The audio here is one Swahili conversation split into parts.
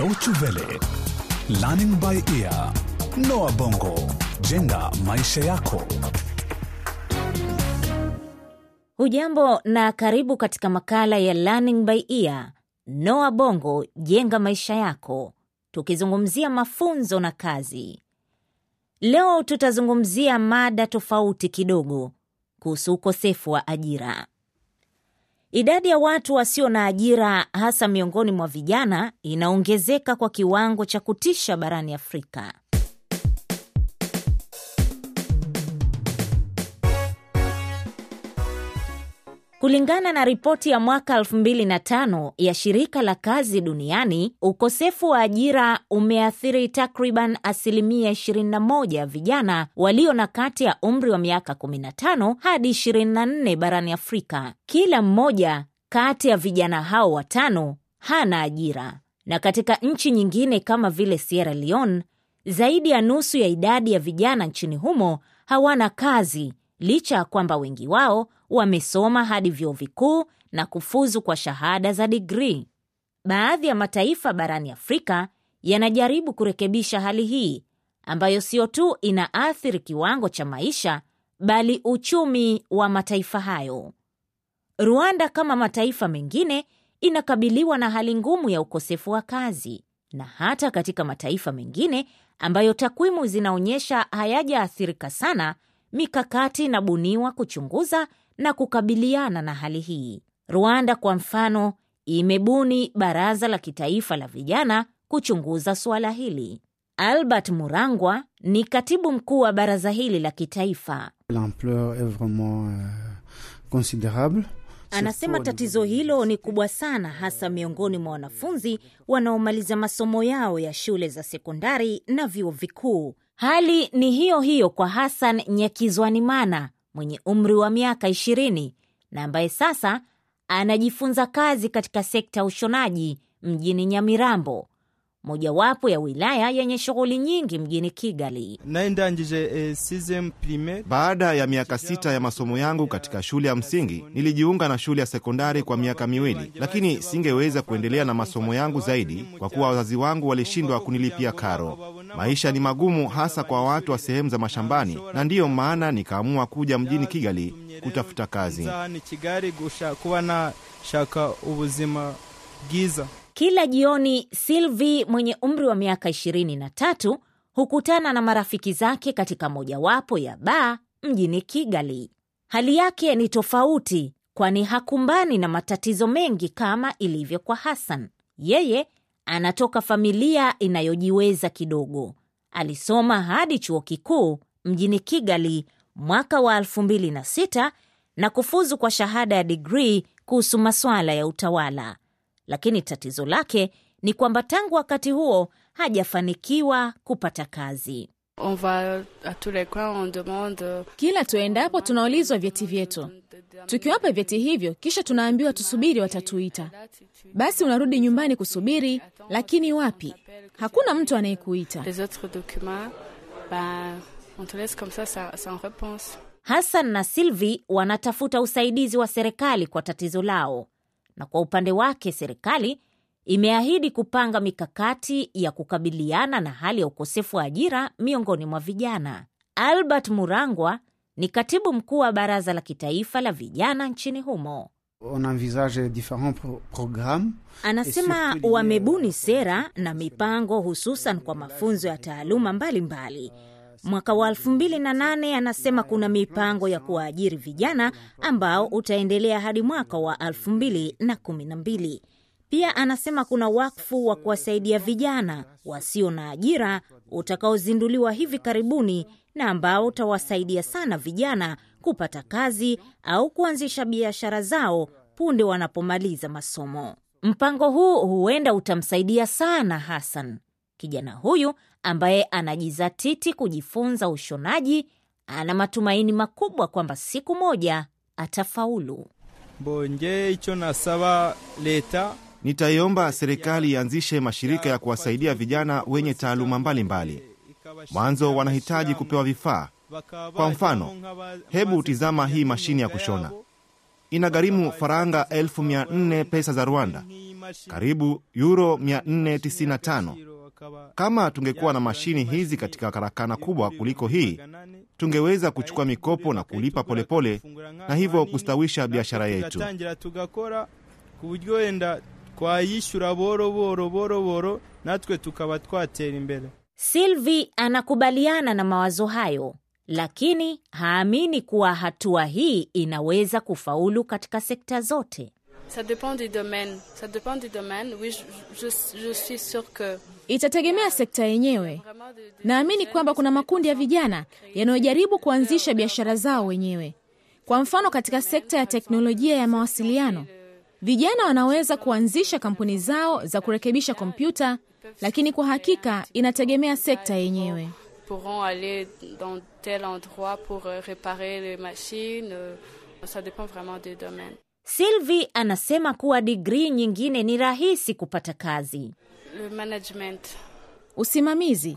Deutsche Welle, Learning by Ear, Noah Bongo, jenga maisha yako. Hujambo na karibu katika makala ya Learning by Ear, Noah Bongo, jenga maisha yako, tukizungumzia mafunzo na kazi. Leo tutazungumzia mada tofauti kidogo kuhusu ukosefu wa ajira. Idadi ya watu wasio na ajira hasa miongoni mwa vijana inaongezeka kwa kiwango cha kutisha barani Afrika. Kulingana na ripoti ya mwaka 2005 ya shirika la kazi duniani, ukosefu wa ajira umeathiri takriban asilimia 21 ya vijana walio na kati ya umri wa miaka 15 hadi 24 barani Afrika. Kila mmoja kati ya vijana hao watano hana ajira, na katika nchi nyingine kama vile Sierra Leone, zaidi ya nusu ya idadi ya vijana nchini humo hawana kazi, licha ya kwamba wengi wao wamesoma hadi vyuo vikuu na kufuzu kwa shahada za digrii. Baadhi ya mataifa barani Afrika yanajaribu kurekebisha hali hii ambayo sio tu inaathiri kiwango cha maisha bali uchumi wa mataifa hayo. Rwanda kama mataifa mengine inakabiliwa na hali ngumu ya ukosefu wa kazi, na hata katika mataifa mengine ambayo takwimu zinaonyesha hayajaathirika sana, mikakati inabuniwa kuchunguza na kukabiliana na hali hii. Rwanda kwa mfano imebuni baraza la kitaifa la vijana kuchunguza suala hili. Albert Murangwa ni katibu mkuu wa baraza hili la kitaifa. L'ampleur est vraiment euh, considérable. Anasema tatizo hilo ni kubwa sana, hasa miongoni mwa wanafunzi wanaomaliza masomo yao ya shule za sekondari na vyuo vikuu. Hali ni hiyo hiyo kwa Hassan Nyakizwanimana mwenye umri wa miaka ishirini na ambaye sasa anajifunza kazi katika sekta ya ushonaji mjini Nyamirambo, mojawapo ya wilaya yenye shughuli nyingi mjini Kigali. eh, Baada ya miaka sita ya masomo yangu katika shule ya msingi, nilijiunga na shule ya sekondari kwa miaka miwili, lakini singeweza kuendelea na masomo yangu zaidi kwa kuwa wazazi wangu walishindwa kunilipia karo. Maisha ni magumu, hasa kwa watu wa sehemu za mashambani, na ndiyo maana nikaamua kuja mjini Kigali kutafuta kazi. Kila jioni Sylvie mwenye umri wa miaka ishirini na tatu hukutana na marafiki zake katika mojawapo ya baa mjini Kigali. Hali yake ni tofauti, kwani hakumbani na matatizo mengi kama ilivyo kwa Hassan. Yeye anatoka familia inayojiweza kidogo. Alisoma hadi chuo kikuu mjini Kigali mwaka wa 2006 na kufuzu kwa shahada ya digrii kuhusu masuala ya utawala lakini tatizo lake ni kwamba tangu wakati huo hajafanikiwa kupata kazi. Kila tuendapo tunaulizwa vyeti vyetu. Tukiwapa vyeti hivyo, kisha tunaambiwa tusubiri, watatuita. Basi unarudi nyumbani kusubiri, lakini wapi? Hakuna mtu anayekuita. Hassan na Silvi wanatafuta usaidizi wa serikali kwa tatizo lao, na kwa upande wake serikali imeahidi kupanga mikakati ya kukabiliana na hali ya ukosefu wa ajira miongoni mwa vijana. Albert Murangwa ni katibu mkuu wa baraza la kitaifa la vijana nchini humo. On envisage. Anasema wamebuni sera na mipango hususan kwa mafunzo ya taaluma mbalimbali. Mwaka wa 2008 anasema kuna mipango ya kuwaajiri vijana ambao utaendelea hadi mwaka wa 2012. Pia anasema kuna wakfu wa kuwasaidia vijana wasio na ajira utakaozinduliwa hivi karibuni na ambao utawasaidia sana vijana kupata kazi au kuanzisha biashara zao punde wanapomaliza masomo. Mpango huu huenda utamsaidia sana Hassan. Kijana huyu ambaye anajizatiti kujifunza ushonaji ana matumaini makubwa kwamba siku moja atafaulu. Bonje icho nasaba leta Nitaiomba serikali ianzishe mashirika ya kuwasaidia vijana wenye taaluma mbalimbali. Mwanzo wanahitaji kupewa vifaa. Kwa mfano, hebu tizama hii mashine ya kushona. Inagharimu faranga elfu mia nne pesa za Rwanda. karibu yuro 495. Kama tungekuwa na mashini hizi katika karakana kubwa kuliko hii, tungeweza kuchukua mikopo na kulipa polepole pole, na hivyo kustawisha biashara yetu. Sylvie anakubaliana na mawazo hayo, lakini haamini kuwa hatua hii inaweza kufaulu katika sekta zote. Ça dépend du domaine. Ça dépend du domaine. Oui, je, je, je suis sûr que Itategemea sekta yenyewe. Naamini kwamba kuna makundi ya vijana yanayojaribu kuanzisha biashara zao wenyewe. Kwa mfano, katika sekta ya teknolojia ya mawasiliano, vijana wanaweza kuanzisha kampuni zao za kurekebisha kompyuta, lakini kwa hakika inategemea sekta yenyewe. euh, euh. Sylvie anasema kuwa digrii nyingine ni rahisi kupata kazi. Le management. Usimamizi,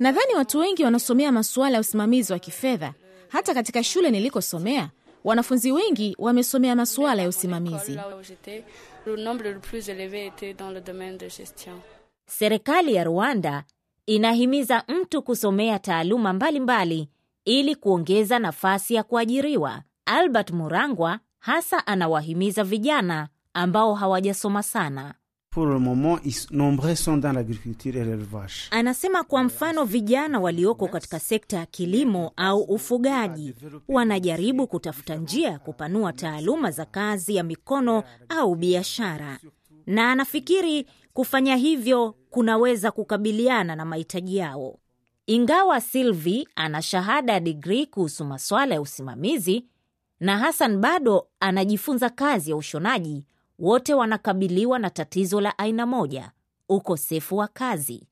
nadhani watu wengi wanasomea masuala ya usimamizi wa kifedha. Hata katika shule nilikosomea, wanafunzi wengi wamesomea masuala ya usimamizi. Serikali ya Rwanda inahimiza mtu kusomea taaluma mbalimbali ili kuongeza nafasi ya kuajiriwa. Albert Murangwa hasa anawahimiza vijana ambao hawajasoma sana. Pour le moment, nombreux sont dans l'agriculture et l'élevage. Anasema kwa mfano, vijana walioko katika sekta ya kilimo au ufugaji wanajaribu kutafuta njia ya kupanua taaluma za kazi ya mikono au biashara, na anafikiri kufanya hivyo kunaweza kukabiliana na mahitaji yao. Ingawa Sylvie ana shahada ya digrii kuhusu masuala ya usimamizi na Hassan bado anajifunza kazi ya ushonaji, wote wanakabiliwa na tatizo la aina moja, ukosefu wa kazi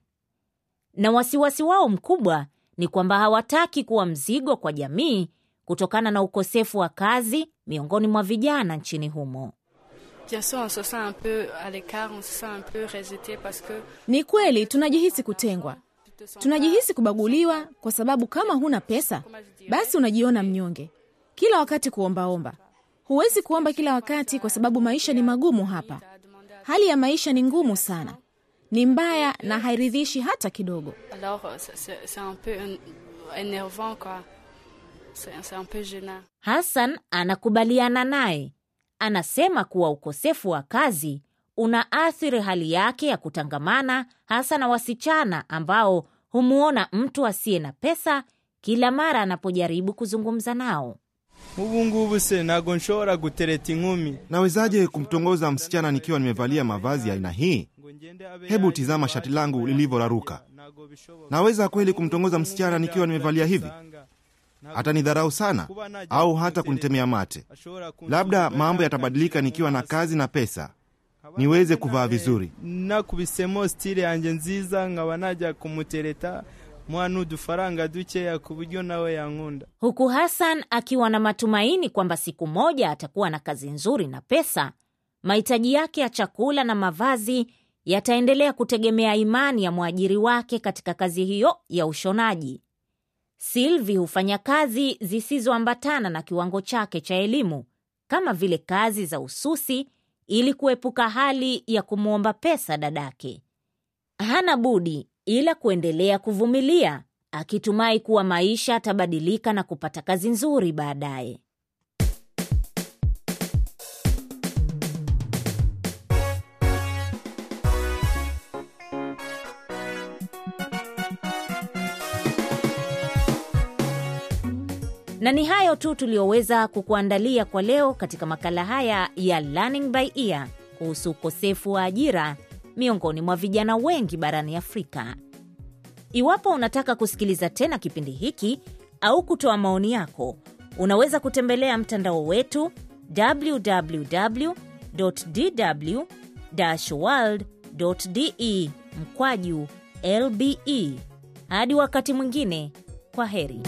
na wasiwasi wao mkubwa ni kwamba hawataki kuwa mzigo kwa jamii kutokana na ukosefu wa kazi miongoni mwa vijana nchini humo. Ni kweli tunajihisi kutengwa, tunajihisi kubaguliwa, kwa sababu kama huna pesa, basi unajiona mnyonge, kila wakati kuombaomba. Huwezi kuomba kila wakati, kwa sababu maisha ni magumu hapa. Hali ya maisha ni ngumu sana, ni mbaya na hairidhishi hata kidogo. euh. Hassan anakubaliana naye, anasema kuwa ukosefu wa kazi unaathiri hali yake ya kutangamana, hasa na wasichana ambao humwona mtu asiye na pesa kila mara anapojaribu kuzungumza nao. Ubu ngubu se ntabwo nshobora gutereta inkumi Nawezaje kumtongoza msichana nikiwa nimevalia mavazi ya aina hii? Hebu tizama shati langu lilivyoraruka. Naweza kweli kumtongoza msichana nikiwa nimevalia hivi? Atanidharau sana au hata kunitemea mate. Labda mambo yatabadilika nikiwa na kazi na pesa, niweze kuvaa vizuri. nakubisemo stile yanje nziza nkaba najya kumutereta mwa n'udufaranga dukeya ku buryo nawe yankunda huku Hassan akiwa na matumaini kwamba siku moja atakuwa na kazi nzuri na pesa. Mahitaji yake ya chakula na mavazi yataendelea kutegemea imani ya mwajiri wake katika kazi hiyo ya ushonaji. Silvi hufanya kazi zisizoambatana na kiwango chake cha elimu kama vile kazi za ususi ili kuepuka hali ya kumwomba pesa dadake. Hana budi ila kuendelea kuvumilia akitumai kuwa maisha atabadilika na kupata kazi nzuri baadaye. Na ni hayo tu tuliyoweza kukuandalia kwa leo katika makala haya ya Learning by Ear kuhusu ukosefu wa ajira miongoni mwa vijana wengi barani Afrika. Iwapo unataka kusikiliza tena kipindi hiki au kutoa maoni yako, unaweza kutembelea mtandao wetu www.dw-world.de mkwaju lbe. Hadi wakati mwingine, kwa heri.